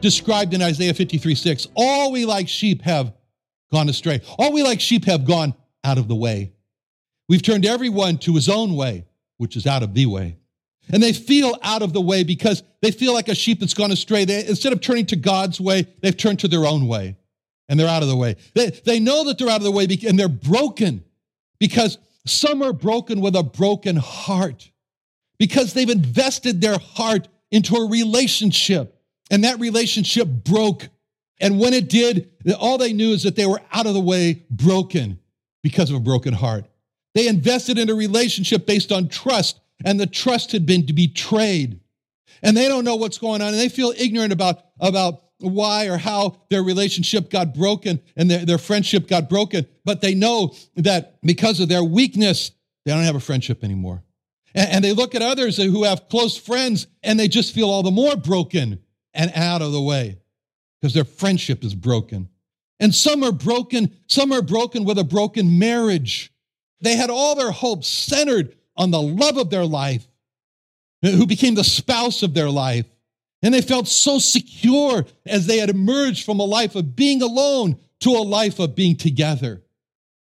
Described in Isaiah 53 6. All we like sheep have gone astray. All we like sheep have gone out of the way. We've turned everyone to his own way, which is out of the way. And they feel out of the way because they feel like a sheep that's gone astray. They, instead of turning to God's way, they've turned to their own way and they're out of the way. They, they know that they're out of the way and they're broken because some are broken with a broken heart because they've invested their heart into a relationship and that relationship broke. And when it did, all they knew is that they were out of the way, broken because of a broken heart. They invested in a relationship based on trust, and the trust had been betrayed. And they don't know what's going on, and they feel ignorant about, about why or how their relationship got broken and their, their friendship got broken. But they know that because of their weakness, they don't have a friendship anymore. And, and they look at others who have close friends, and they just feel all the more broken and out of the way because their friendship is broken. And some are broken, some are broken with a broken marriage. They had all their hopes centered on the love of their life, eh, who became the spouse of their life. And they felt so secure as they had emerged from a life of being alone to a life of being together.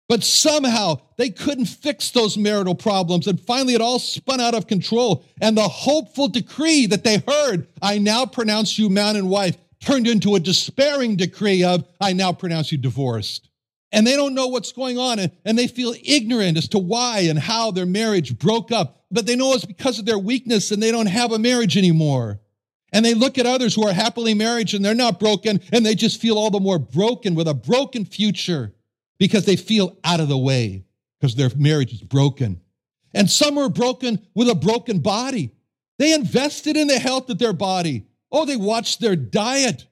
But somehow they couldn't fix those marital problems. And finally, it all spun out of control. And the hopeful decree that they heard, I now pronounce you man and wife, turned into a despairing decree of, I now pronounce you divorced. And they don't know what's going on. And, and they feel ignorant as to why and how their marriage broke up. But they know it's because of their weakness and they don't have a marriage anymore. And they look at others who are happily married and they're not broken and they just feel all the more broken with a broken future because they feel out of the way because their marriage is broken. And some are broken with a broken body. They invested in the health of their body. Oh, they watched their diet.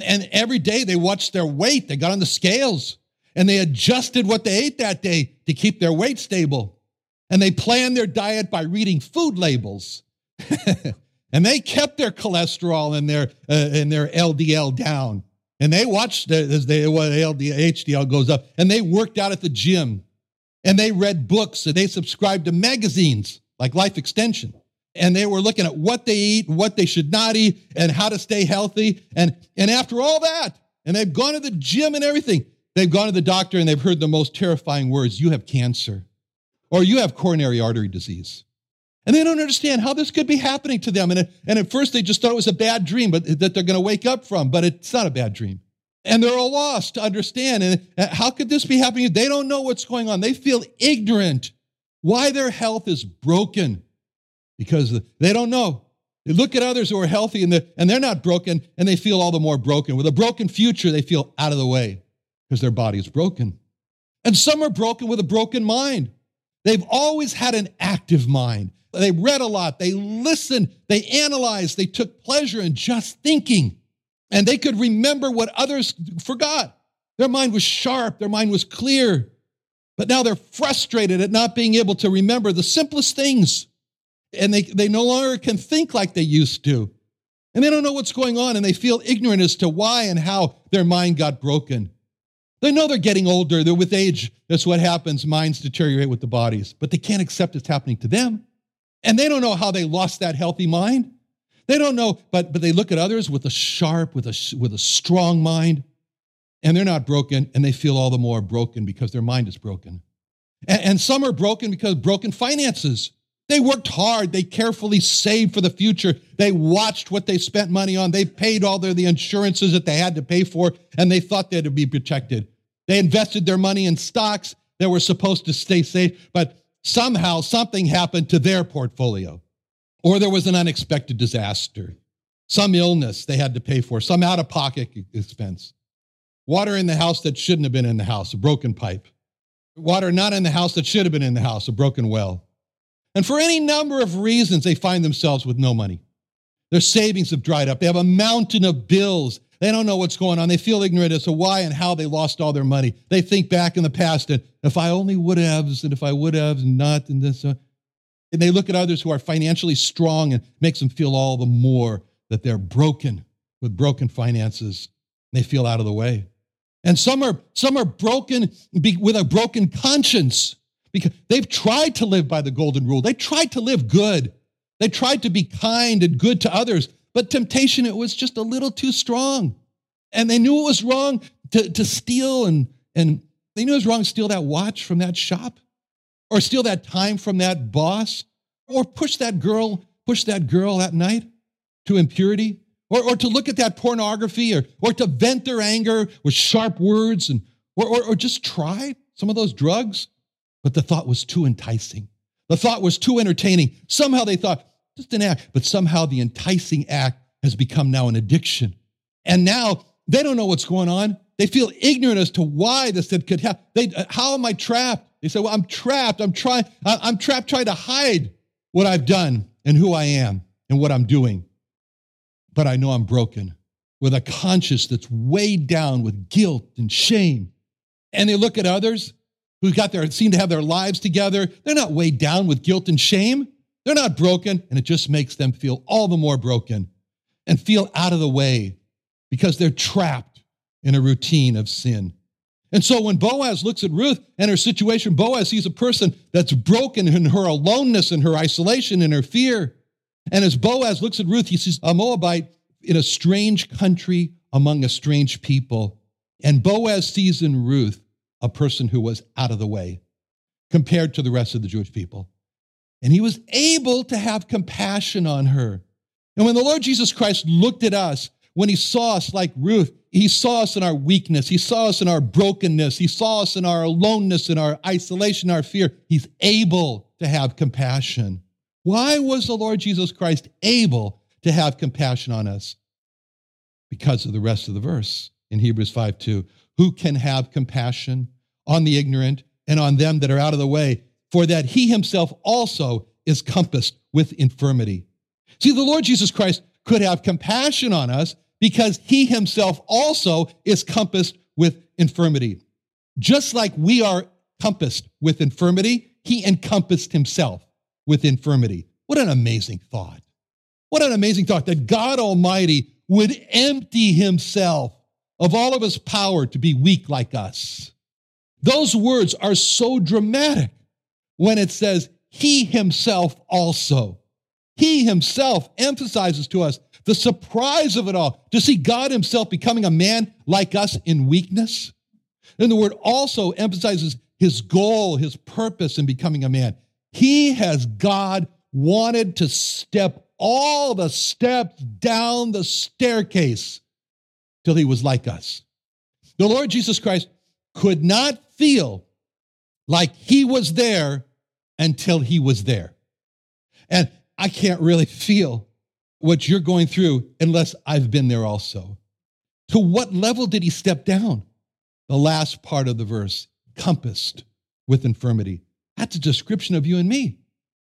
And every day they watched their weight. They got on the scales and they adjusted what they ate that day to keep their weight stable. And they planned their diet by reading food labels. and they kept their cholesterol and their, uh, and their LDL down. And they watched as what HDL goes up, and they worked out at the gym, and they read books, and they subscribed to magazines like Life Extension, and they were looking at what they eat, what they should not eat, and how to stay healthy. And and after all that, and they've gone to the gym and everything, they've gone to the doctor and they've heard the most terrifying words: "You have cancer," or "You have coronary artery disease." And they don't understand how this could be happening to them. And, and at first they just thought it was a bad dream but that they're going to wake up from, but it's not a bad dream. And they're all lost to understand. And how could this be happening? They don't know what's going on. They feel ignorant why their health is broken because they don't know. They look at others who are healthy and they're, and they're not broken and they feel all the more broken. With a broken future, they feel out of the way because their body is broken. And some are broken with a broken mind. They've always had an active mind. They read a lot, they listened, they analyzed, they took pleasure in just thinking, and they could remember what others forgot. Their mind was sharp, their mind was clear. But now they're frustrated at not being able to remember the simplest things. And they, they no longer can think like they used to. And they don't know what's going on and they feel ignorant as to why and how their mind got broken. They know they're getting older, they're with age. That's what happens. Minds deteriorate with the bodies, but they can't accept it's happening to them. And they don't know how they lost that healthy mind. They don't know, but, but they look at others with a sharp, with a, with a strong mind, and they're not broken, and they feel all the more broken because their mind is broken. And, and some are broken because broken finances. They worked hard. They carefully saved for the future. They watched what they spent money on. They paid all their the insurances that they had to pay for, and they thought they had to be protected. They invested their money in stocks that were supposed to stay safe, but somehow something happened to their portfolio. Or there was an unexpected disaster, some illness they had to pay for, some out of pocket expense. Water in the house that shouldn't have been in the house, a broken pipe. Water not in the house that should have been in the house, a broken well. And for any number of reasons, they find themselves with no money. Their savings have dried up. They have a mountain of bills. They don't know what's going on. They feel ignorant as to why and how they lost all their money. They think back in the past and if I only would have, and if I would have, and not, and this. Uh, and they look at others who are financially strong and makes them feel all the more that they're broken with broken finances. They feel out of the way. And some are, some are broken with a broken conscience because they've tried to live by the golden rule. They tried to live good. They tried to be kind and good to others, but temptation, it was just a little too strong. And they knew it was wrong to, to steal and, and they knew it was wrong to steal that watch from that shop or steal that time from that boss or push that girl, push that girl that night to impurity or, or to look at that pornography or, or to vent their anger with sharp words and or, or, or just try some of those drugs but the thought was too enticing. The thought was too entertaining. Somehow they thought, just an act, but somehow the enticing act has become now an addiction. And now they don't know what's going on. They feel ignorant as to why this could happen. They, uh, how am I trapped? They say, well, I'm trapped. I'm trying, I'm trapped trying to hide what I've done and who I am and what I'm doing. But I know I'm broken with a conscience that's weighed down with guilt and shame. And they look at others who got their seem to have their lives together, they're not weighed down with guilt and shame. They're not broken, and it just makes them feel all the more broken and feel out of the way because they're trapped in a routine of sin. And so when Boaz looks at Ruth and her situation, Boaz sees a person that's broken in her aloneness and her isolation and her fear. And as Boaz looks at Ruth, he sees a Moabite in a strange country among a strange people. And Boaz sees in Ruth a person who was out of the way compared to the rest of the Jewish people. And he was able to have compassion on her. And when the Lord Jesus Christ looked at us, when he saw us like Ruth, he saw us in our weakness. He saw us in our brokenness. He saw us in our aloneness, in our isolation, our fear. He's able to have compassion. Why was the Lord Jesus Christ able to have compassion on us? Because of the rest of the verse in Hebrews 5 2 who can have compassion on the ignorant and on them that are out of the way, for that he himself also is compassed with infirmity. See, the Lord Jesus Christ could have compassion on us because he himself also is compassed with infirmity. Just like we are compassed with infirmity, he encompassed himself with infirmity. What an amazing thought. What an amazing thought that God Almighty would empty himself of all of his power to be weak like us. Those words are so dramatic when it says, He himself also. He himself emphasizes to us the surprise of it all to see God himself becoming a man like us in weakness. And the word also emphasizes his goal, his purpose in becoming a man. He has God wanted to step all the steps down the staircase till he was like us. The Lord Jesus Christ could not feel like he was there until he was there. And I can't really feel what you're going through unless I've been there also. To what level did he step down? The last part of the verse, compassed with infirmity. That's a description of you and me.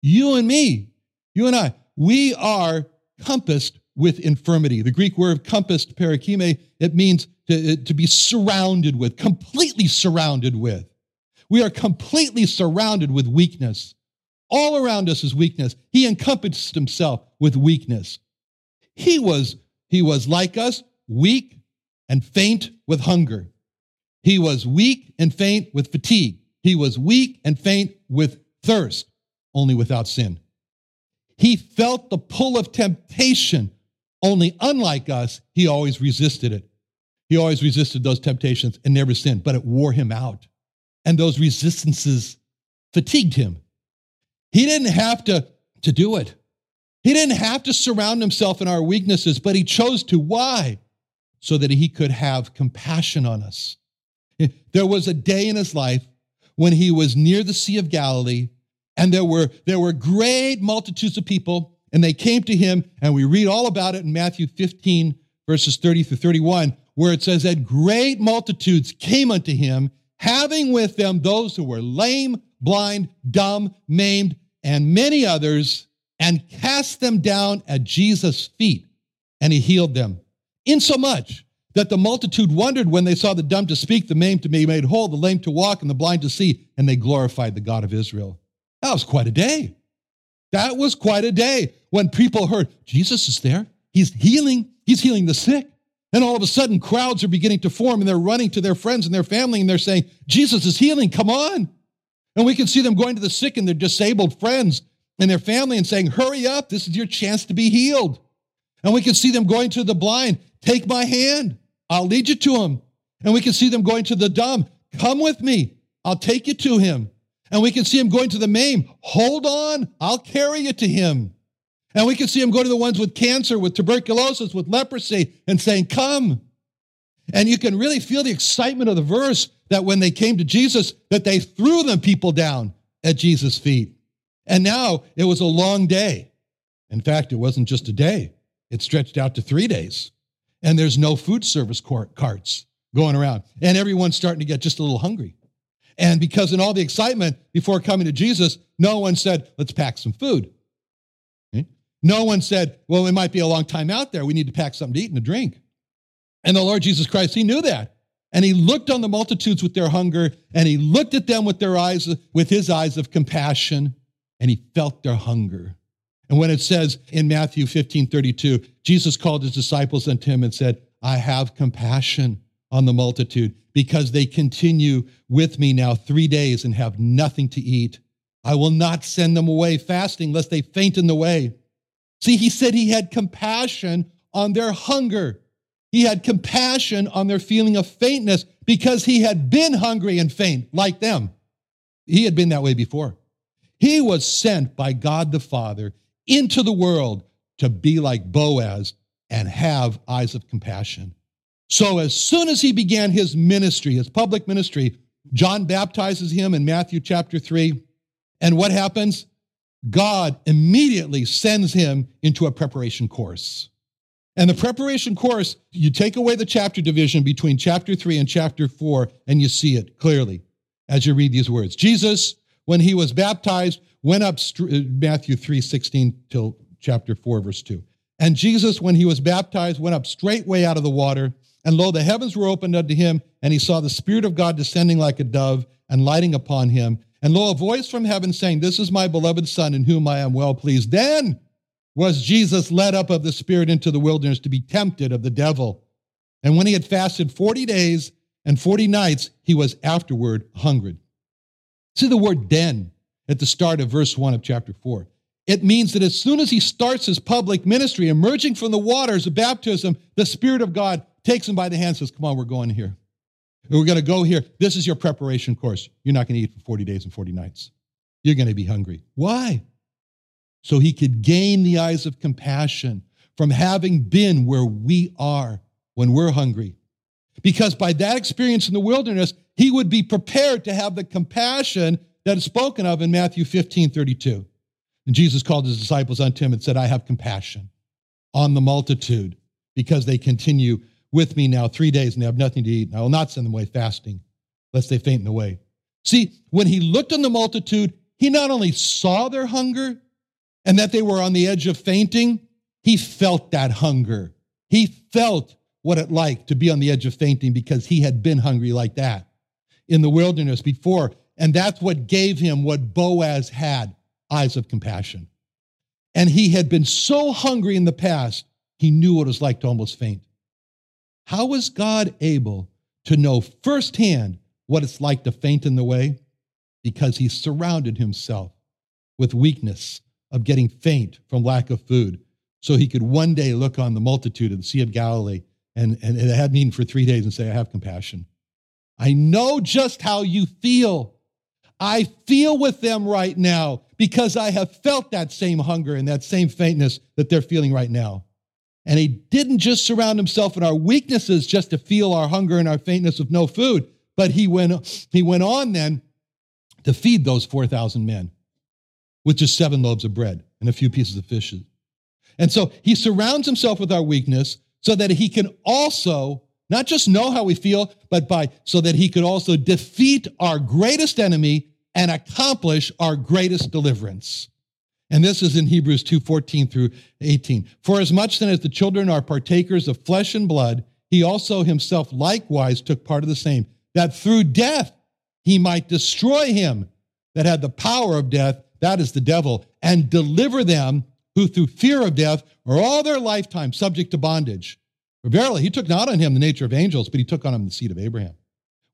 You and me, you and I, we are compassed with infirmity. The Greek word compassed, parakime, it means to, to be surrounded with, completely surrounded with. We are completely surrounded with weakness. All around us is weakness. He encompassed himself with weakness. He was, he was like us, weak and faint with hunger. He was weak and faint with fatigue. He was weak and faint with thirst, only without sin. He felt the pull of temptation, only unlike us, he always resisted it. He always resisted those temptations and never sinned, but it wore him out. And those resistances fatigued him. He didn't have to, to do it. He didn't have to surround himself in our weaknesses, but he chose to. Why? So that he could have compassion on us. There was a day in his life when he was near the Sea of Galilee, and there were, there were great multitudes of people, and they came to him, and we read all about it in Matthew 15, verses 30 through 31, where it says that great multitudes came unto him, having with them those who were lame, blind, dumb, maimed, and many others, and cast them down at Jesus' feet, and he healed them. Insomuch that the multitude wondered when they saw the dumb to speak, the maimed to be made whole, the lame to walk, and the blind to see, and they glorified the God of Israel. That was quite a day. That was quite a day when people heard Jesus is there. He's healing. He's healing the sick. And all of a sudden, crowds are beginning to form and they're running to their friends and their family and they're saying, Jesus is healing, come on. And we can see them going to the sick and their disabled friends and their family and saying, Hurry up, this is your chance to be healed. And we can see them going to the blind, Take my hand, I'll lead you to him. And we can see them going to the dumb, Come with me, I'll take you to him. And we can see him going to the maimed, Hold on, I'll carry you to him. And we can see him go to the ones with cancer, with tuberculosis, with leprosy, and saying, Come. And you can really feel the excitement of the verse that when they came to Jesus, that they threw them people down at Jesus' feet. And now it was a long day. In fact, it wasn't just a day, it stretched out to three days. And there's no food service carts going around. And everyone's starting to get just a little hungry. And because in all the excitement before coming to Jesus, no one said, let's pack some food. No one said, well, it might be a long time out there. We need to pack something to eat and to drink. And the Lord Jesus Christ, he knew that. And he looked on the multitudes with their hunger, and he looked at them with their eyes, with his eyes of compassion, and he felt their hunger. And when it says in Matthew 15 32, Jesus called his disciples unto him and said, I have compassion on the multitude because they continue with me now three days and have nothing to eat. I will not send them away fasting lest they faint in the way. See, he said he had compassion on their hunger. He had compassion on their feeling of faintness because he had been hungry and faint like them. He had been that way before. He was sent by God the Father into the world to be like Boaz and have eyes of compassion. So, as soon as he began his ministry, his public ministry, John baptizes him in Matthew chapter 3. And what happens? God immediately sends him into a preparation course. And the preparation course, you take away the chapter division between chapter 3 and chapter 4, and you see it clearly as you read these words. Jesus, when he was baptized, went up, uh, Matthew 3 16 till chapter 4, verse 2. And Jesus, when he was baptized, went up straightway out of the water. And lo, the heavens were opened unto him, and he saw the Spirit of God descending like a dove and lighting upon him. And lo, a voice from heaven saying, This is my beloved Son, in whom I am well pleased. Then was Jesus led up of the Spirit into the wilderness to be tempted of the devil. And when he had fasted 40 days and 40 nights, he was afterward hungry. See the word then at the start of verse 1 of chapter 4. It means that as soon as he starts his public ministry, emerging from the waters of baptism, the Spirit of God takes him by the hand and says, Come on, we're going here. We're going to go here. This is your preparation course. You're not going to eat for 40 days and 40 nights. You're going to be hungry. Why? So he could gain the eyes of compassion from having been where we are when we're hungry. Because by that experience in the wilderness, he would be prepared to have the compassion that is spoken of in Matthew 15 32. And Jesus called his disciples unto him and said, I have compassion on the multitude because they continue with me now three days and they have nothing to eat, and I will not send them away fasting, lest they faint in the way. See, when he looked on the multitude, he not only saw their hunger and that they were on the edge of fainting, he felt that hunger. He felt what it like to be on the edge of fainting because he had been hungry like that in the wilderness before And that's what gave him what Boaz had eyes of compassion. And he had been so hungry in the past, he knew what it was like to almost faint. How was God able to know firsthand what it's like to faint in the way? Because he surrounded himself with weakness of getting faint from lack of food. So he could one day look on the multitude of the Sea of Galilee and, and it had meaning for three days and say, I have compassion. I know just how you feel. I feel with them right now because I have felt that same hunger and that same faintness that they're feeling right now. And he didn't just surround himself in our weaknesses just to feel our hunger and our faintness of no food, but he went, he went on then to feed those 4,000 men with just seven loaves of bread and a few pieces of fish. And so he surrounds himself with our weakness so that he can also not just know how we feel, but by so that he could also defeat our greatest enemy and accomplish our greatest deliverance. And this is in Hebrews 2 14 through 18. For as much then as the children are partakers of flesh and blood, he also himself likewise took part of the same, that through death he might destroy him that had the power of death, that is the devil, and deliver them who through fear of death are all their lifetime subject to bondage. For verily, he took not on him the nature of angels, but he took on him the seed of Abraham.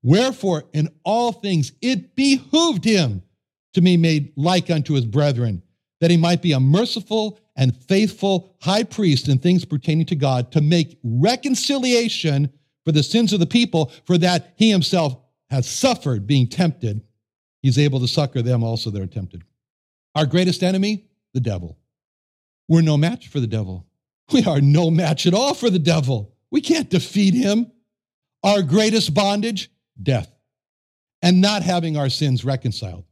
Wherefore, in all things it behooved him to be made like unto his brethren, that he might be a merciful and faithful high priest in things pertaining to God, to make reconciliation for the sins of the people, for that he himself has suffered being tempted. He's able to succor them also that are tempted. Our greatest enemy, the devil. We're no match for the devil. We are no match at all for the devil. We can't defeat him. Our greatest bondage, death, and not having our sins reconciled.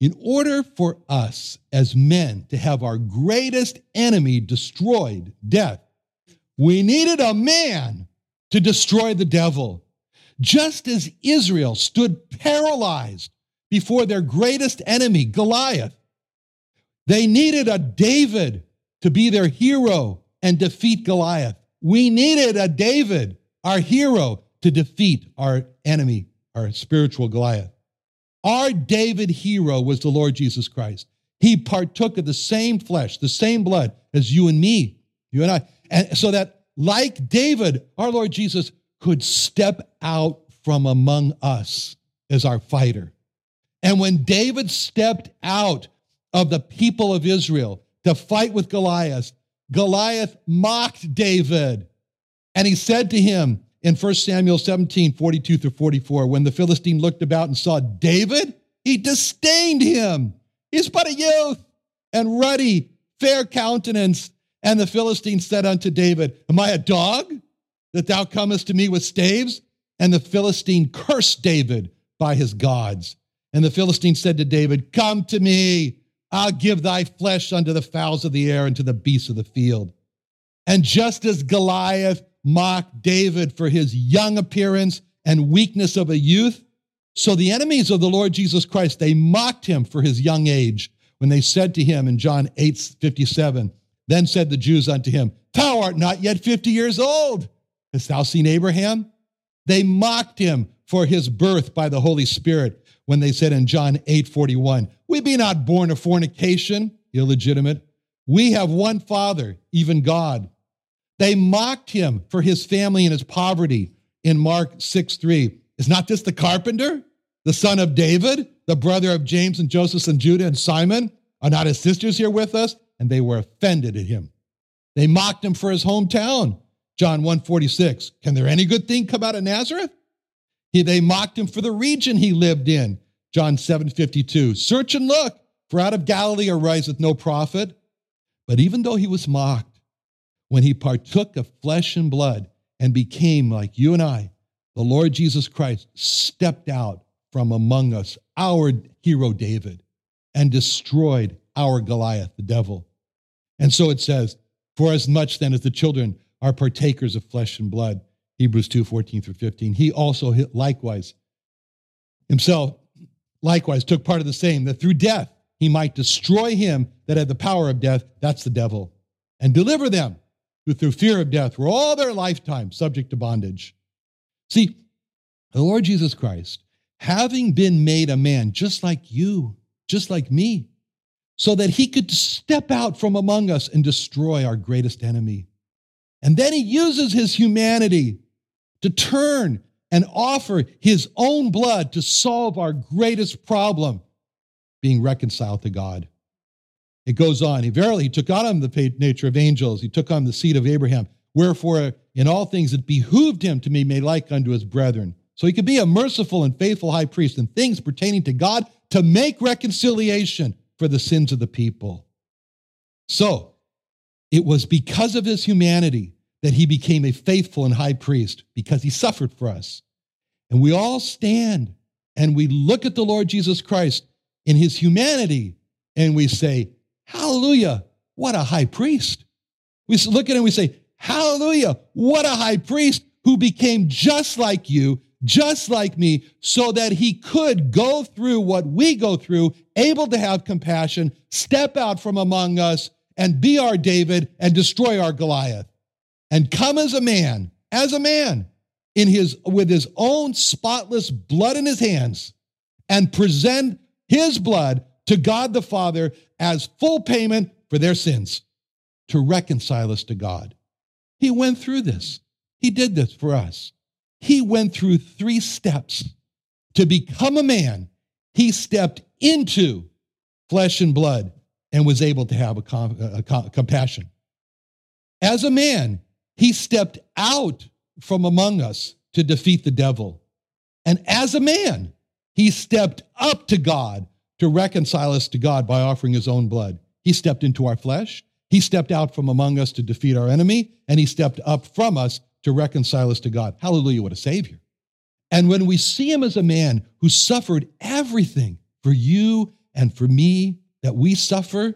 In order for us as men to have our greatest enemy destroyed, death, we needed a man to destroy the devil. Just as Israel stood paralyzed before their greatest enemy, Goliath, they needed a David to be their hero and defeat Goliath. We needed a David, our hero, to defeat our enemy, our spiritual Goliath. Our David hero was the Lord Jesus Christ. He partook of the same flesh, the same blood as you and me, you and I. And so that, like David, our Lord Jesus could step out from among us as our fighter. And when David stepped out of the people of Israel to fight with Goliath, Goliath mocked David. And he said to him in 1 Samuel 17, 42 through 44, when the Philistine looked about and saw David, he disdained him. He's but a youth and ruddy, fair countenance. And the Philistine said unto David, Am I a dog that thou comest to me with staves? And the Philistine cursed David by his gods. And the Philistine said to David, Come to me, I'll give thy flesh unto the fowls of the air and to the beasts of the field. And just as Goliath mocked David for his young appearance and weakness of a youth, so the enemies of the Lord Jesus Christ, they mocked him for his young age when they said to him in John 8 57, Then said the Jews unto him, Thou art not yet 50 years old. Hast thou seen Abraham? They mocked him for his birth by the Holy Spirit when they said in John 8 41, We be not born of fornication, illegitimate. We have one Father, even God. They mocked him for his family and his poverty in Mark 6 3. Is not this the carpenter, the son of David, the brother of James and Joseph and Judah and Simon? Are not his sisters here with us? And they were offended at him. They mocked him for his hometown. John 146. Can there any good thing come out of Nazareth? He, they mocked him for the region he lived in. John 7 52. Search and look, for out of Galilee ariseth no prophet. But even though he was mocked, when he partook of flesh and blood and became like you and I, the Lord Jesus Christ stepped out from among us, our hero David, and destroyed our Goliath, the devil. And so it says, For as much then as the children are partakers of flesh and blood, Hebrews 2 14 through 15. He also likewise himself likewise took part of the same, that through death he might destroy him that had the power of death, that's the devil, and deliver them who through fear of death were all their lifetime subject to bondage. See, the Lord Jesus Christ having been made a man just like you, just like me, so that he could step out from among us and destroy our greatest enemy. And then he uses his humanity to turn and offer his own blood to solve our greatest problem, being reconciled to God. It goes on. He verily he took on him the nature of angels. He took on the seed of Abraham. Wherefore, in all things it behooved him to be made like unto his brethren. So he could be a merciful and faithful high priest in things pertaining to God to make reconciliation for the sins of the people. So it was because of his humanity that he became a faithful and high priest because he suffered for us. And we all stand and we look at the Lord Jesus Christ in his humanity and we say, Hallelujah, what a high priest. We look at him and we say, Hallelujah, what a high priest who became just like you, just like me, so that he could go through what we go through, able to have compassion, step out from among us, and be our David and destroy our Goliath. And come as a man, as a man, in his with his own spotless blood in his hands, and present his blood to God the Father as full payment for their sins to reconcile us to God. He went through this. He did this for us. He went through three steps. To become a man, he stepped into flesh and blood and was able to have a, com- a, a compassion. As a man, he stepped out from among us to defeat the devil. And as a man, he stepped up to God to reconcile us to God by offering his own blood. He stepped into our flesh, he stepped out from among us to defeat our enemy, and he stepped up from us to reconcile us to God. Hallelujah, what a Savior. And when we see him as a man who suffered everything for you and for me that we suffer,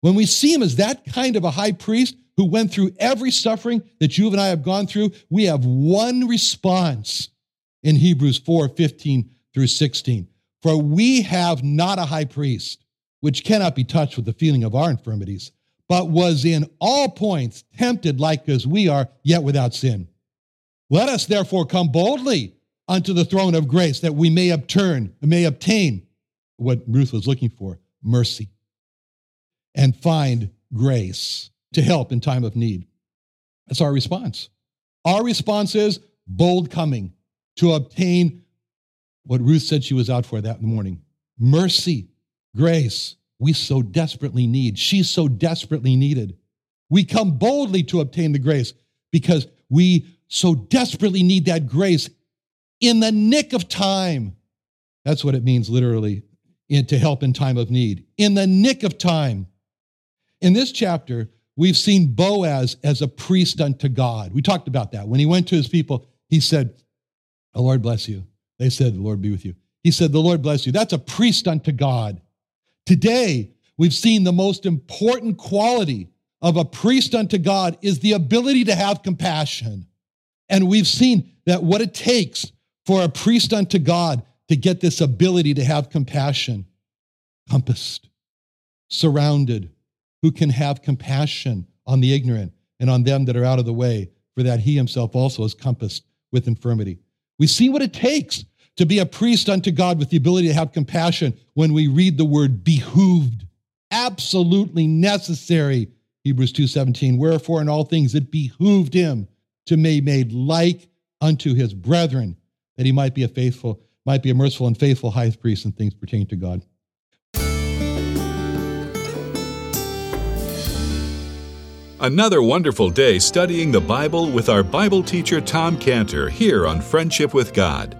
when we see him as that kind of a high priest who went through every suffering that you and I have gone through, we have one response in Hebrews 4 15 through 16. For we have not a high priest, which cannot be touched with the feeling of our infirmities, but was in all points tempted like as we are, yet without sin. Let us therefore come boldly unto the throne of grace that we may obtain, may obtain what Ruth was looking for mercy and find grace to help in time of need. That's our response. Our response is bold coming to obtain what Ruth said she was out for that morning mercy, grace, we so desperately need. She's so desperately needed. We come boldly to obtain the grace because we so desperately need that grace in the nick of time. That's what it means literally in, to help in time of need. In the nick of time. In this chapter, we've seen Boaz as a priest unto God. We talked about that. When he went to his people, he said, The Lord bless you. They said, The Lord be with you. He said, The Lord bless you. That's a priest unto God. Today, we've seen the most important quality of a priest unto God is the ability to have compassion. And we've seen that what it takes for a priest unto God to get this ability to have compassion compassed, surrounded, who can have compassion on the ignorant and on them that are out of the way, for that he himself also is compassed with infirmity. We see what it takes to be a priest unto God with the ability to have compassion when we read the word behooved. Absolutely necessary. Hebrews 2:17. Wherefore in all things it behooved him to be made like unto his brethren, that he might be a faithful, might be a merciful and faithful high priest in things pertaining to God. Another wonderful day studying the Bible with our Bible teacher Tom Cantor here on Friendship with God.